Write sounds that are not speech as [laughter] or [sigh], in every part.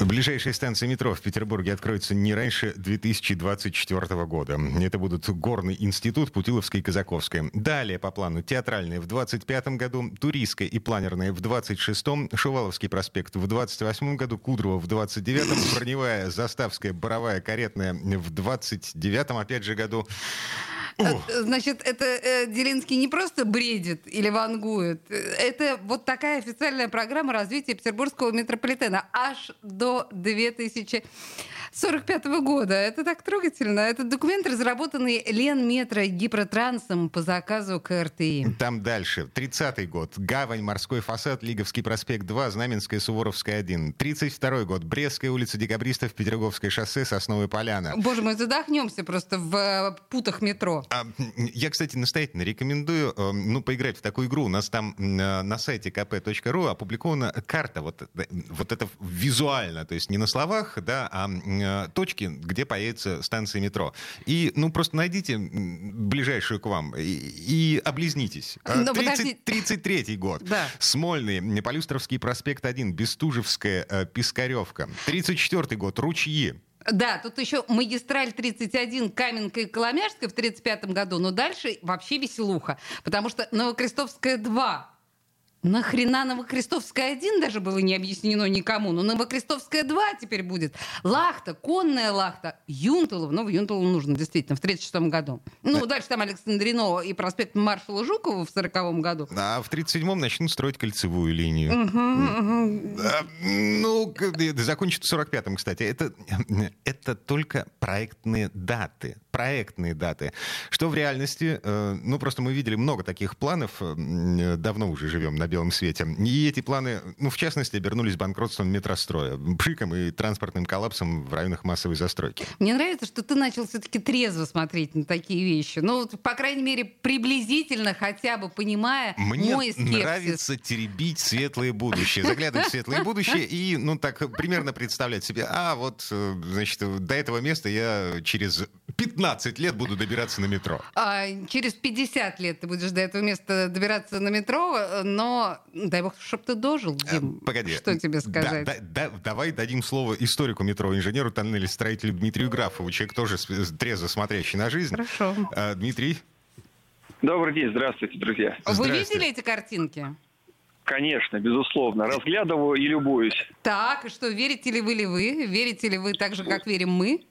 Ближайшие станции метро в Петербурге откроются не раньше 2024 года. Это будут Горный институт, Путиловская и Казаковская. Далее по плану театральные в 2025 году, Туристская и планерная в 2026, Шуваловский проспект в 2028 году, Кудрово в 2029, Броневая, Заставская, Боровая, Каретная в 2029 опять же году. Э, значит, это э, Делинский не просто бредит или вангует. Это вот такая официальная программа развития петербургского метрополитена аж до 2000 45 -го года. Это так трогательно. Этот документ, разработанный Лен Метро Гипротрансом по заказу КРТИ. Там дальше. 30-й год. Гавань, морской фасад, Лиговский проспект 2, Знаменская, Суворовская 1. 32-й год. Брестская улица Декабристов, Петергофское шоссе, Сосновая поляна. Боже мой, задохнемся просто в э, путах метро. А, я, кстати, настоятельно рекомендую э, ну, поиграть в такую игру. У нас там э, на сайте kp.ru опубликована карта. Вот, вот это визуально, то есть не на словах, да, а точки, где появится станция метро. И, ну, просто найдите ближайшую к вам и, и облизнитесь. 30, 33-й год. Да. Смольный, Полюстровский проспект 1, Бестужевская, э, Пискаревка. 34-й год, Ручьи. Да, тут еще магистраль 31 Каменка и Коломяжская в 35 году, но дальше вообще веселуха, потому что Новокрестовская 2 Нахрена Новокрестовская 1 даже было не объяснено никому, но Новокрестовская 2 теперь будет. Лахта, конная лахта, Юнтулов, ну, в Юнтулу нужно действительно в 36 году. Ну, дальше там Александринова и проспект маршала Жукова в 40 году. А в 37-м начнут строить кольцевую линию. Угу, угу. А, ну, закончится в 45-м, кстати. Это, это только проектные даты проектные даты. Что в реальности, э, ну просто мы видели много таких планов, э, давно уже живем на белом свете. И эти планы, ну в частности, обернулись банкротством метростроя, пшиком и транспортным коллапсом в районах массовой застройки. Мне нравится, что ты начал все-таки трезво смотреть на такие вещи. Ну, по крайней мере, приблизительно хотя бы понимая Мне мой скепсис. нравится теребить светлое будущее, заглядывать в светлое будущее и, ну так, примерно представлять себе, а вот, э, значит, до этого места я через 15 15 лет буду добираться на метро. А, через 50 лет ты будешь до этого места добираться на метро, но дай бог, чтобы ты дожил, э, Дим. Погоди. Что тебе сказать? Да, да, да, давай дадим слово историку метро, инженеру тоннеля строителю Дмитрию Графову, человек тоже трезво смотрящий на жизнь. Хорошо. А, Дмитрий? Добрый день, здравствуйте, друзья. Вы видели эти картинки? Конечно, безусловно. Разглядываю и любуюсь. Так, и что, верите ли вы ли вы? Верите ли вы так же, как верим мы?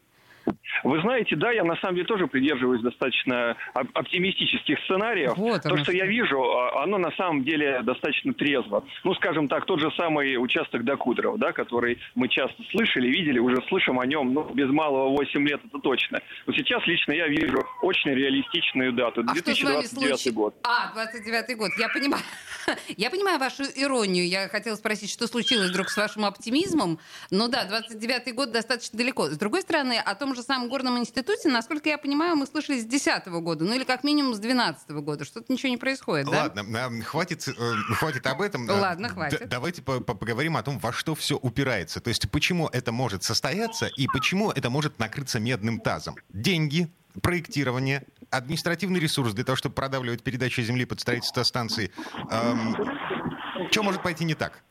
Вы знаете, да, я на самом деле тоже придерживаюсь достаточно оптимистических сценариев. Вот То, что я вижу, а, оно на самом деле достаточно трезво. Ну, скажем так, тот же самый участок до Кудрова, да, который мы часто слышали, видели, уже слышим о нем, ну, без малого 8 лет, это точно. Но сейчас лично я вижу очень реалистичную дату. 2029 а год. А, 29 год, я понимаю. [laughs] Я понимаю вашу иронию. Я хотела спросить, что случилось вдруг с вашим оптимизмом. Но да, 29 год достаточно далеко. С другой стороны, о том же самом горном институте, насколько я понимаю, мы слышали с 2010 года, ну или как минимум с 2012 года. Что-то ничего не происходит, да? Ладно, хватит, э, хватит об этом. Ладно, хватит. Давайте поговорим о том, во что все упирается. То есть почему это может состояться и почему это может накрыться медным тазом. Деньги, проектирование, административный ресурс для того, чтобы продавливать передачу земли под строительство станции. Эм, что может пойти не так?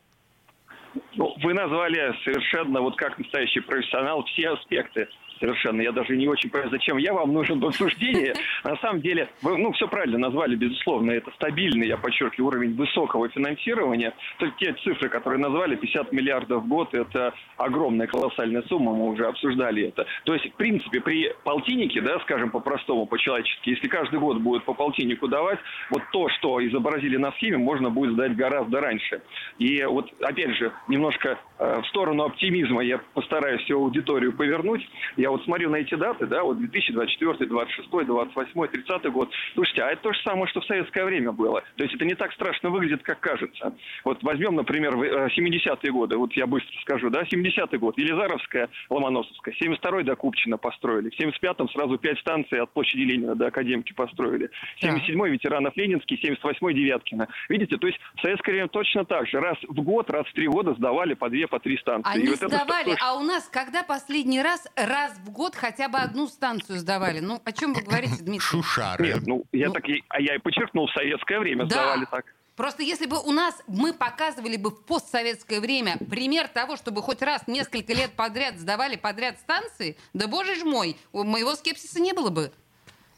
Ну, вы назвали совершенно, вот как настоящий профессионал, все аспекты совершенно. Я даже не очень понимаю, зачем я вам нужен в обсуждении. [laughs] На самом деле, вы, ну, все правильно назвали, безусловно, это стабильный, я подчеркиваю, уровень высокого финансирования. То есть те цифры, которые назвали, 50 миллиардов в год, это огромная, колоссальная сумма, мы уже обсуждали это. То есть, в принципе, при полтиннике, да, скажем по-простому, по-человечески, если каждый год будет по полтиннику давать, вот то, что изобразили на схеме, можно будет сдать гораздо раньше. И вот, опять же, немножко э, в сторону оптимизма я постараюсь всю аудиторию повернуть. Я вот смотрю на эти даты, да, вот 2024, 26, 28, 30 год. Слушайте, а это то же самое, что в советское время было. То есть это не так страшно выглядит, как кажется. Вот возьмем, например, 70-е э, годы, вот я быстро скажу, да, 70-й год, Елизаровская, Ломоносовская, 72-й до Купчина построили, в 75-м сразу 5 станций от площади Ленина до Академики построили, 77-й ветеранов Ленинский, 78-й Девяткина. Видите, то есть в советское время точно так же, раз в год, раз в три года сдавали по две, по три станции. Они вот это сдавали, то, что- а у нас когда последний раз раз в год хотя бы одну станцию сдавали? Ну, о чем вы говорите, Дмитрий? Шушары. Нет, ну, я Ну- так и, а я и подчеркнул, в советское время Да. сдавали так. Просто если бы у нас мы показывали бы в постсоветское время пример того, чтобы хоть раз несколько лет подряд сдавали подряд станции, да боже ж мой, у моего скепсиса не было бы.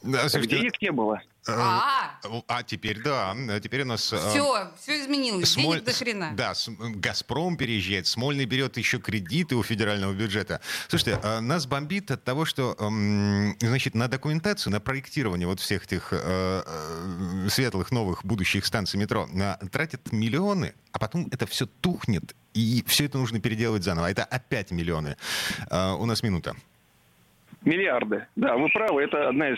Да, слушайте, их не было? Э, А, а теперь да, а теперь у нас... э, все, все изменилось, Смоль- денег до хрена. Да, Газпром переезжает, Смольный берет еще кредиты у федерального бюджета. Слушайте, а, нас бомбит от того, что, эм, значит, на документацию, на проектирование вот всех этих э, э, светлых новых будущих станций метро тратят миллионы, а потом это все тухнет, и все это нужно переделывать заново. А Это опять миллионы. А, У нас минута. Миллиарды. Да, вы правы. Это одна из...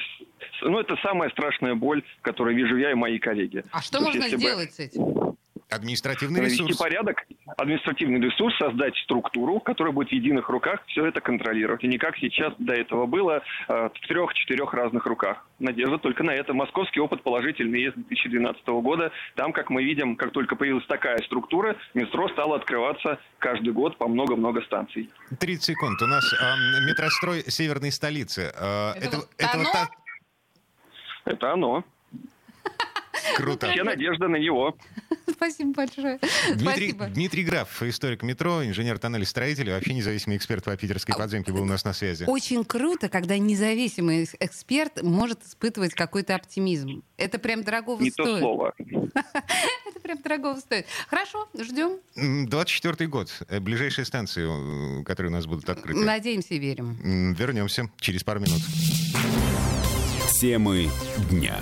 Ну, это самая страшная боль, которую вижу я и мои коллеги. А что То есть, можно если бы сделать с этим? Административный Навести ресурс. порядок, административный ресурс, создать структуру, которая будет в единых руках все это контролировать. И не как сейчас до этого было э, в трех-четырех разных руках. Надежда только на это. Московский опыт положительный есть с 2012 года. Там, как мы видим, как только появилась такая структура, метро стало открываться каждый год по много-много станций. 30 секунд. У нас эм, метрострой северной столицы. Э, Это вот это вот оно? та- Это оно. Круто. Все надежда на него. [laughs] Спасибо большое. Дмитрий, Спасибо. Дмитрий Граф, историк метро, инженер тоннелей строитель, вообще независимый эксперт по питерской подземке был у нас на связи. Очень круто, когда независимый эксперт может испытывать какой-то оптимизм. Это прям дорогого Не стоит. то слово. [laughs] Это прям дорогого стоит. Хорошо, ждем. М, 24 год. Э, Ближайшие станции, э, которые у нас будут открыты. Надеемся и верим. Вернемся через пару минут. Темы дня.